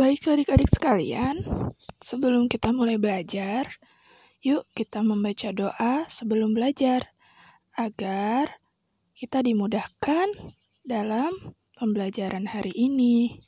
Baik adik-adik sekalian, sebelum kita mulai belajar, yuk kita membaca doa sebelum belajar, agar kita dimudahkan dalam pembelajaran hari ini.